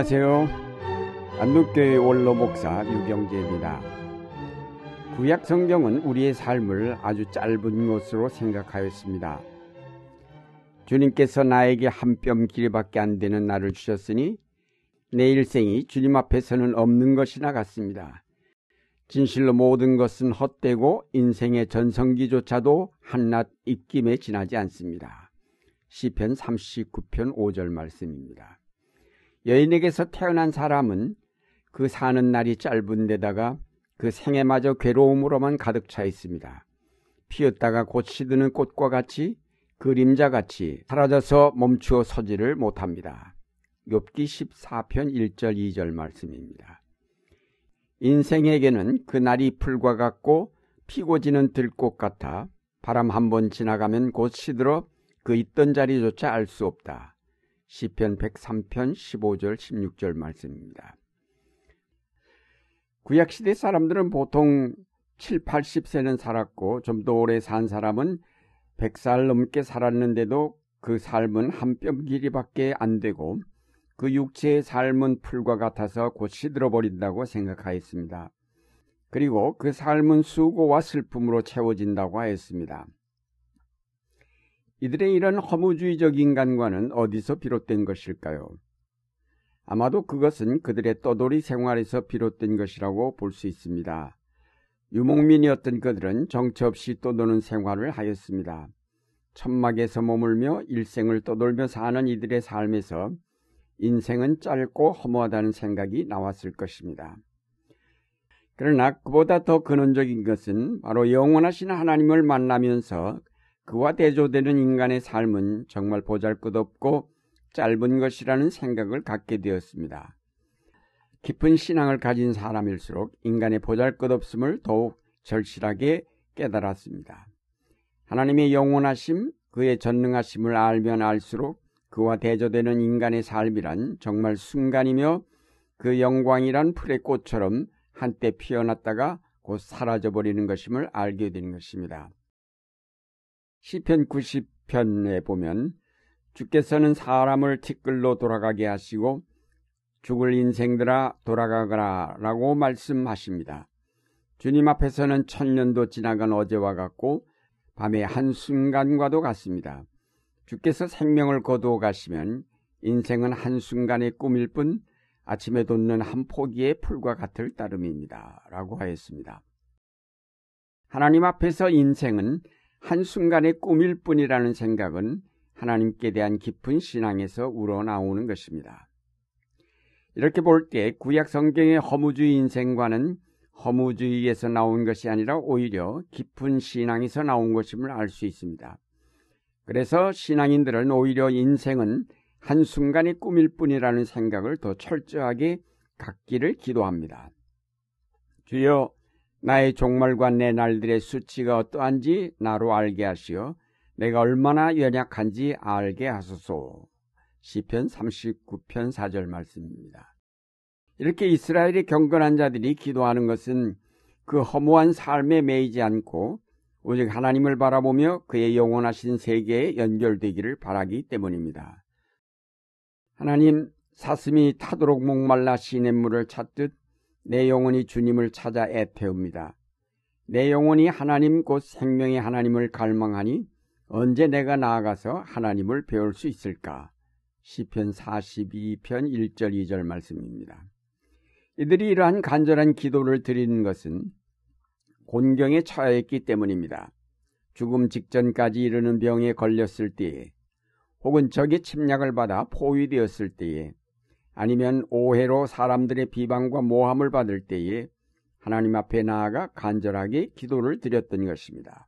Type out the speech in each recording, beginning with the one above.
안녕하세요. 안동교회 원로 목사 유경재입니다. 구약 성경은 우리의 삶을 아주 짧은 것으로 생각하였습니다. 주님께서 나에게 한 뼘 길이밖에 안 되는 날을 주셨으니 내 일생이 주님 앞에서는 없는 것이나 같습니다. 진실로 모든 것은 헛되고 인생의 전성기조차도 한낱 입김에 지나지 않습니다. 시편 39편 5절 말씀입니다. 여인에게서 태어난 사람은 그 사는 날이 짧은 데다가 그 생애마저 괴로움으로만 가득 차 있습니다. 피었다가 곧 시드는 꽃과 같이 그림자같이 사라져서 멈추어 서지를 못합니다. 욥기 14편 1절 2절 말씀입니다. 인생에게는 그 날이 풀과 같고 피고 지는 들꽃 같아 바람 한 번 지나가면 곧 시들어 그 있던 자리조차 알 수 없다. 시편 103편 15절 16절 말씀입니다. 구약 시대 사람들은 보통 7, 80세는 살았고 좀 더 오래 산 사람은 100살 넘게 살았는데도 그 삶은 한 뼘 길이밖에 안 되고 그 육체의 삶은 풀과 같아서 곧 시들어 버린다고 생각하였습니다. 그리고 그 삶은 수고와 슬픔으로 채워진다고 하였습니다. 이들의 이런 허무주의적 인간관은 어디서 비롯된 것일까요? 아마도 그것은 그들의 떠돌이 생활에서 비롯된 것이라고 볼 수 있습니다. 유목민이었던 그들은 정처 없이 떠도는 생활을 하였습니다. 천막에서 머물며 일생을 떠돌며 사는 이들의 삶에서 인생은 짧고 허무하다는 생각이 나왔을 것입니다. 그러나 그보다 더 근원적인 것은 바로 영원하신 하나님을 만나면서 그와 대조되는 인간의 삶은 정말 보잘것없고 짧은 것이라는 생각을 갖게 되었습니다. 깊은 신앙을 가진 사람일수록 인간의 보잘것없음을 더욱 절실하게 깨달았습니다. 하나님의 영원하심, 그의 전능하심을 알면 알수록 그와 대조되는 인간의 삶이란 정말 순간이며 그 영광이란 풀의 꽃처럼 한때 피어났다가 곧 사라져버리는 것임을 알게 되는 것입니다. 시편 90편에 보면 주께서는 사람을 티끌로 돌아가게 하시고 죽을 인생들아 돌아가거라 라고 말씀하십니다. 주님 앞에서는 천년도 지나간 어제와 같고 밤의 한순간과도 같습니다. 주께서 생명을 거두어 가시면 인생은 한순간의 꿈일 뿐 아침에 돋는 한 포기의 풀과 같을 따름입니다. 라고 하였습니다. 하나님 앞에서 인생은 한순간의 꿈일 뿐이라는 생각은 하나님께 대한 깊은 신앙에서 우러나오는 것입니다. 이렇게 볼 때 구약 성경의 허무주의 인생과는 허무주의에서 나온 것이 아니라 오히려 깊은 신앙에서 나온 것임을 알 수 있습니다. 그래서 신앙인들은 오히려 인생은 한순간의 꿈일 뿐이라는 생각을 더 철저하게 갖기를 기도합니다. 주여 나의 종말과 내 날들의 수치가 어떠한지 나로 알게 하시어 내가 얼마나 연약한지 알게 하소서. 시편 39편 4절 말씀입니다. 이렇게 이스라엘의 경건한 자들이 기도하는 것은 그 허무한 삶에 매이지 않고 오직 하나님을 바라보며 그의 영원하신 세계에 연결되기를 바라기 때문입니다. 하나님 사슴이 타도록 목말라 시냇물을 찾듯 내 영혼이 주님을 찾아 애태웁니다. 내 영혼이 하나님 곧 생명의 하나님을 갈망하니 언제 내가 나아가서 하나님을 배울 수 있을까? 시편 42편 1절 2절 말씀입니다. 이들이 이러한 간절한 기도를 드리는 것은 곤경에 처했기 때문입니다. 죽음 직전까지 이르는 병에 걸렸을 때에 혹은 적의 침략을 받아 포위되었을 때에 아니면 오해로 사람들의 비방과 모함을 받을 때에 하나님 앞에 나아가 간절하게 기도를 드렸던 것입니다.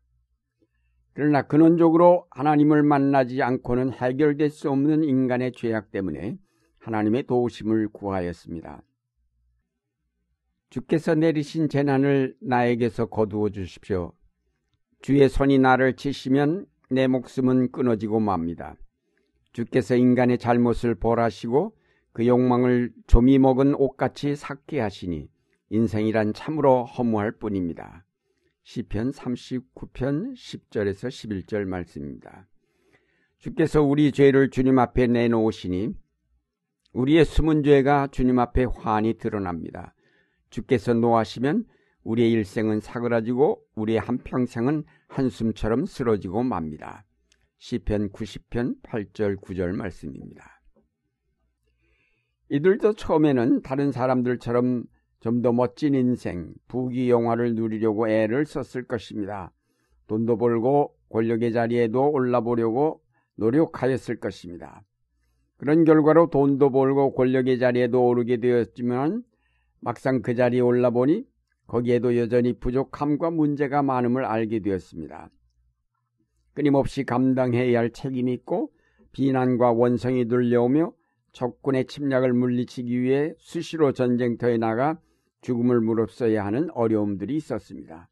그러나 근원적으로 하나님을 만나지 않고는 해결될 수 없는 인간의 죄악 때문에 하나님의 도우심을 구하였습니다. 주께서 내리신 재난을 나에게서 거두어 주십시오. 주의 손이 나를 치시면 내 목숨은 끊어지고 맙니다. 주께서 인간의 잘못을 벌하시고 그 욕망을 조미 먹은 옷같이 삭게 하시니 인생이란 참으로 허무할 뿐입니다. 시편 39편 10절에서 11절 말씀입니다. 주께서 우리 죄를 주님 앞에 내놓으시니 우리의 숨은 죄가 주님 앞에 환히 드러납니다. 주께서 노하시면 우리의 일생은 사그라지고 우리의 한평생은 한숨처럼 쓰러지고 맙니다. 시편 90편 8절 9절 말씀입니다. 이들도 처음에는 다른 사람들처럼 좀 더 멋진 인생, 부귀 영화를 누리려고 애를 썼을 것입니다. 돈도 벌고 권력의 자리에도 올라보려고 노력하였을 것입니다. 그런 결과로 돈도 벌고 권력의 자리에도 오르게 되었지만 막상 그 자리에 올라보니 거기에도 여전히 부족함과 문제가 많음을 알게 되었습니다. 끊임없이 감당해야 할 책임이 있고 비난과 원성이 들려오며 적군의 침략을 물리치기 위해 수시로 전쟁터에 나가 죽음을 무릅써야 하는 어려움들이 있었습니다.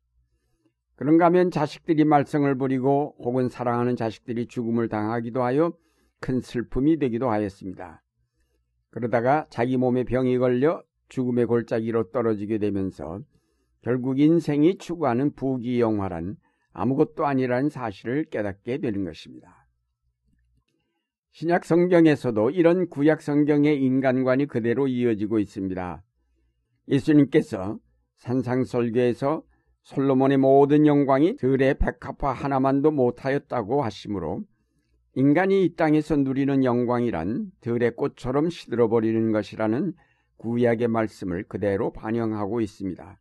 그런가 하면 자식들이 말썽을 부리고 혹은 사랑하는 자식들이 죽음을 당하기도 하여 큰 슬픔이 되기도 하였습니다. 그러다가 자기 몸에 병이 걸려 죽음의 골짜기로 떨어지게 되면서 결국 인생이 추구하는 부귀영화란 아무것도 아니라는 사실을 깨닫게 되는 것입니다. 신약 성경에서도 이런 구약 성경의 인간관이 그대로 이어지고 있습니다. 예수님께서 산상설교에서 솔로몬의 모든 영광이 들의 백합화 하나만도 못하였다고 하시므로 인간이 이 땅에서 누리는 영광이란 들의 꽃처럼 시들어버리는 것이라는 구약의 말씀을 그대로 반영하고 있습니다.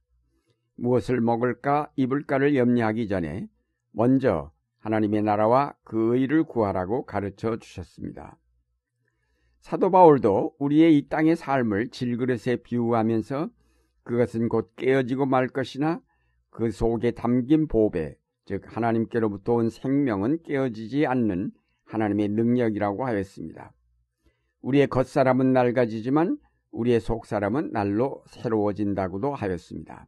무엇을 먹을까 입을까를 염려하기 전에 먼저 하나님의 나라와 그 의를 구하라고 가르쳐 주셨습니다. 사도 바울도 우리의 이 땅의 삶을 질그릇에 비유하면서 그것은 곧 깨어지고 말 것이나 그 속에 담긴 보배, 즉 하나님께로부터 온 생명은 깨어지지 않는 하나님의 능력이라고 하였습니다. 우리의 겉사람은 낡아지지만 우리의 속사람은 날로 새로워진다고도 하였습니다.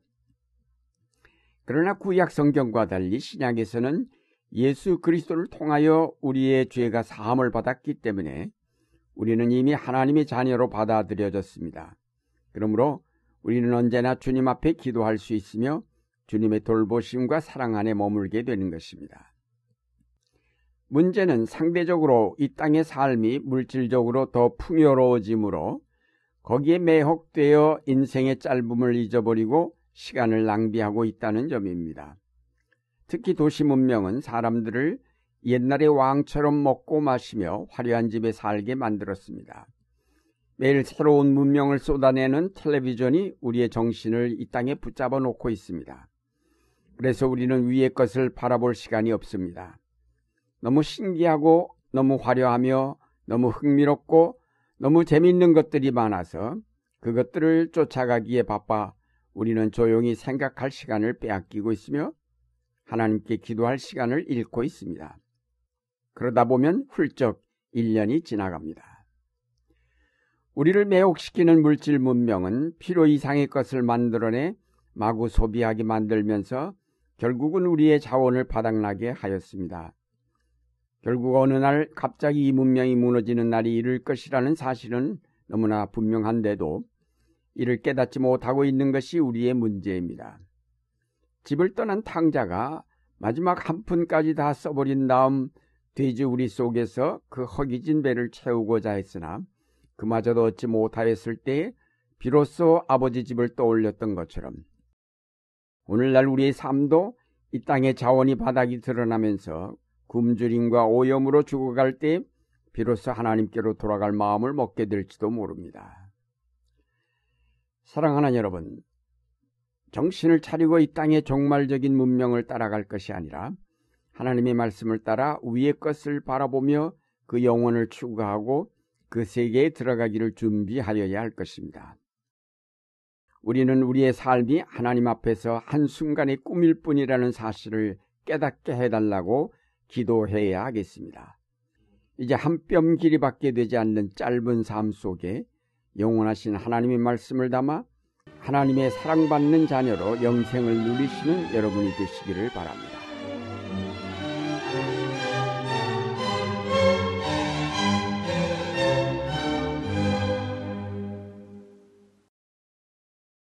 그러나 구약 성경과 달리 신약에서는 예수 그리스도를 통하여 우리의 죄가 사함을 받았기 때문에 우리는 이미 하나님의 자녀로 받아들여졌습니다. 그러므로 우리는 언제나 주님 앞에 기도할 수 있으며 주님의 돌보심과 사랑 안에 머물게 되는 것입니다. 문제는 상대적으로 이 땅의 삶이 물질적으로 더 풍요로워지므로 거기에 매혹되어 인생의 짧음을 잊어버리고 시간을 낭비하고 있다는 점입니다. 특히 도시 문명은 사람들을 옛날의 왕처럼 먹고 마시며 화려한 집에 살게 만들었습니다. 매일 새로운 문명을 쏟아내는 텔레비전이 우리의 정신을 이 땅에 붙잡아 놓고 있습니다. 그래서 우리는 위의 것을 바라볼 시간이 없습니다. 너무 신기하고 너무 화려하며 너무 흥미롭고 너무 재밌는 것들이 많아서 그것들을 쫓아가기에 바빠 우리는 조용히 생각할 시간을 빼앗기고 있으며 하나님께 기도할 시간을 잃고 있습니다. 그러다 보면 훌쩍 1년이 지나갑니다. 우리를 매혹시키는 물질 문명은 필요 이상의 것을 만들어내 마구 소비하게 만들면서 결국은 우리의 자원을 바닥나게 하였습니다. 결국 어느 날 갑자기 이 문명이 무너지는 날이 이를 것이라는 사실은 너무나 분명한데도 이를 깨닫지 못하고 있는 것이 우리의 문제입니다. 집을 떠난 탕자가 마지막 한 푼까지 다 써버린 다음 돼지우리 속에서 그 허기진 배를 채우고자 했으나 그마저도 얻지 못하였을 때 비로소 아버지 집을 떠올렸던 것처럼 오늘날 우리의 삶도 이 땅의 자원이 바닥이 드러나면서 굶주림과 오염으로 죽어갈 때 비로소 하나님께로 돌아갈 마음을 먹게 될지도 모릅니다. 사랑하는 여러분, 정신을 차리고 이 땅의 종말적인 문명을 따라갈 것이 아니라 하나님의 말씀을 따라 위의 것을 바라보며 그 영혼을 추구하고 그 세계에 들어가기를 준비하여야 할 것입니다. 우리는 우리의 삶이 하나님 앞에서 한순간의 꿈일 뿐이라는 사실을 깨닫게 해달라고 기도해야 하겠습니다. 이제 한 뼘 길이밖에 되지 않는 짧은 삶 속에 영원하신 하나님의 말씀을 담아 하나님의 사랑받는 자녀로 영생을 누리시는 여러분이 되시기를 바랍니다.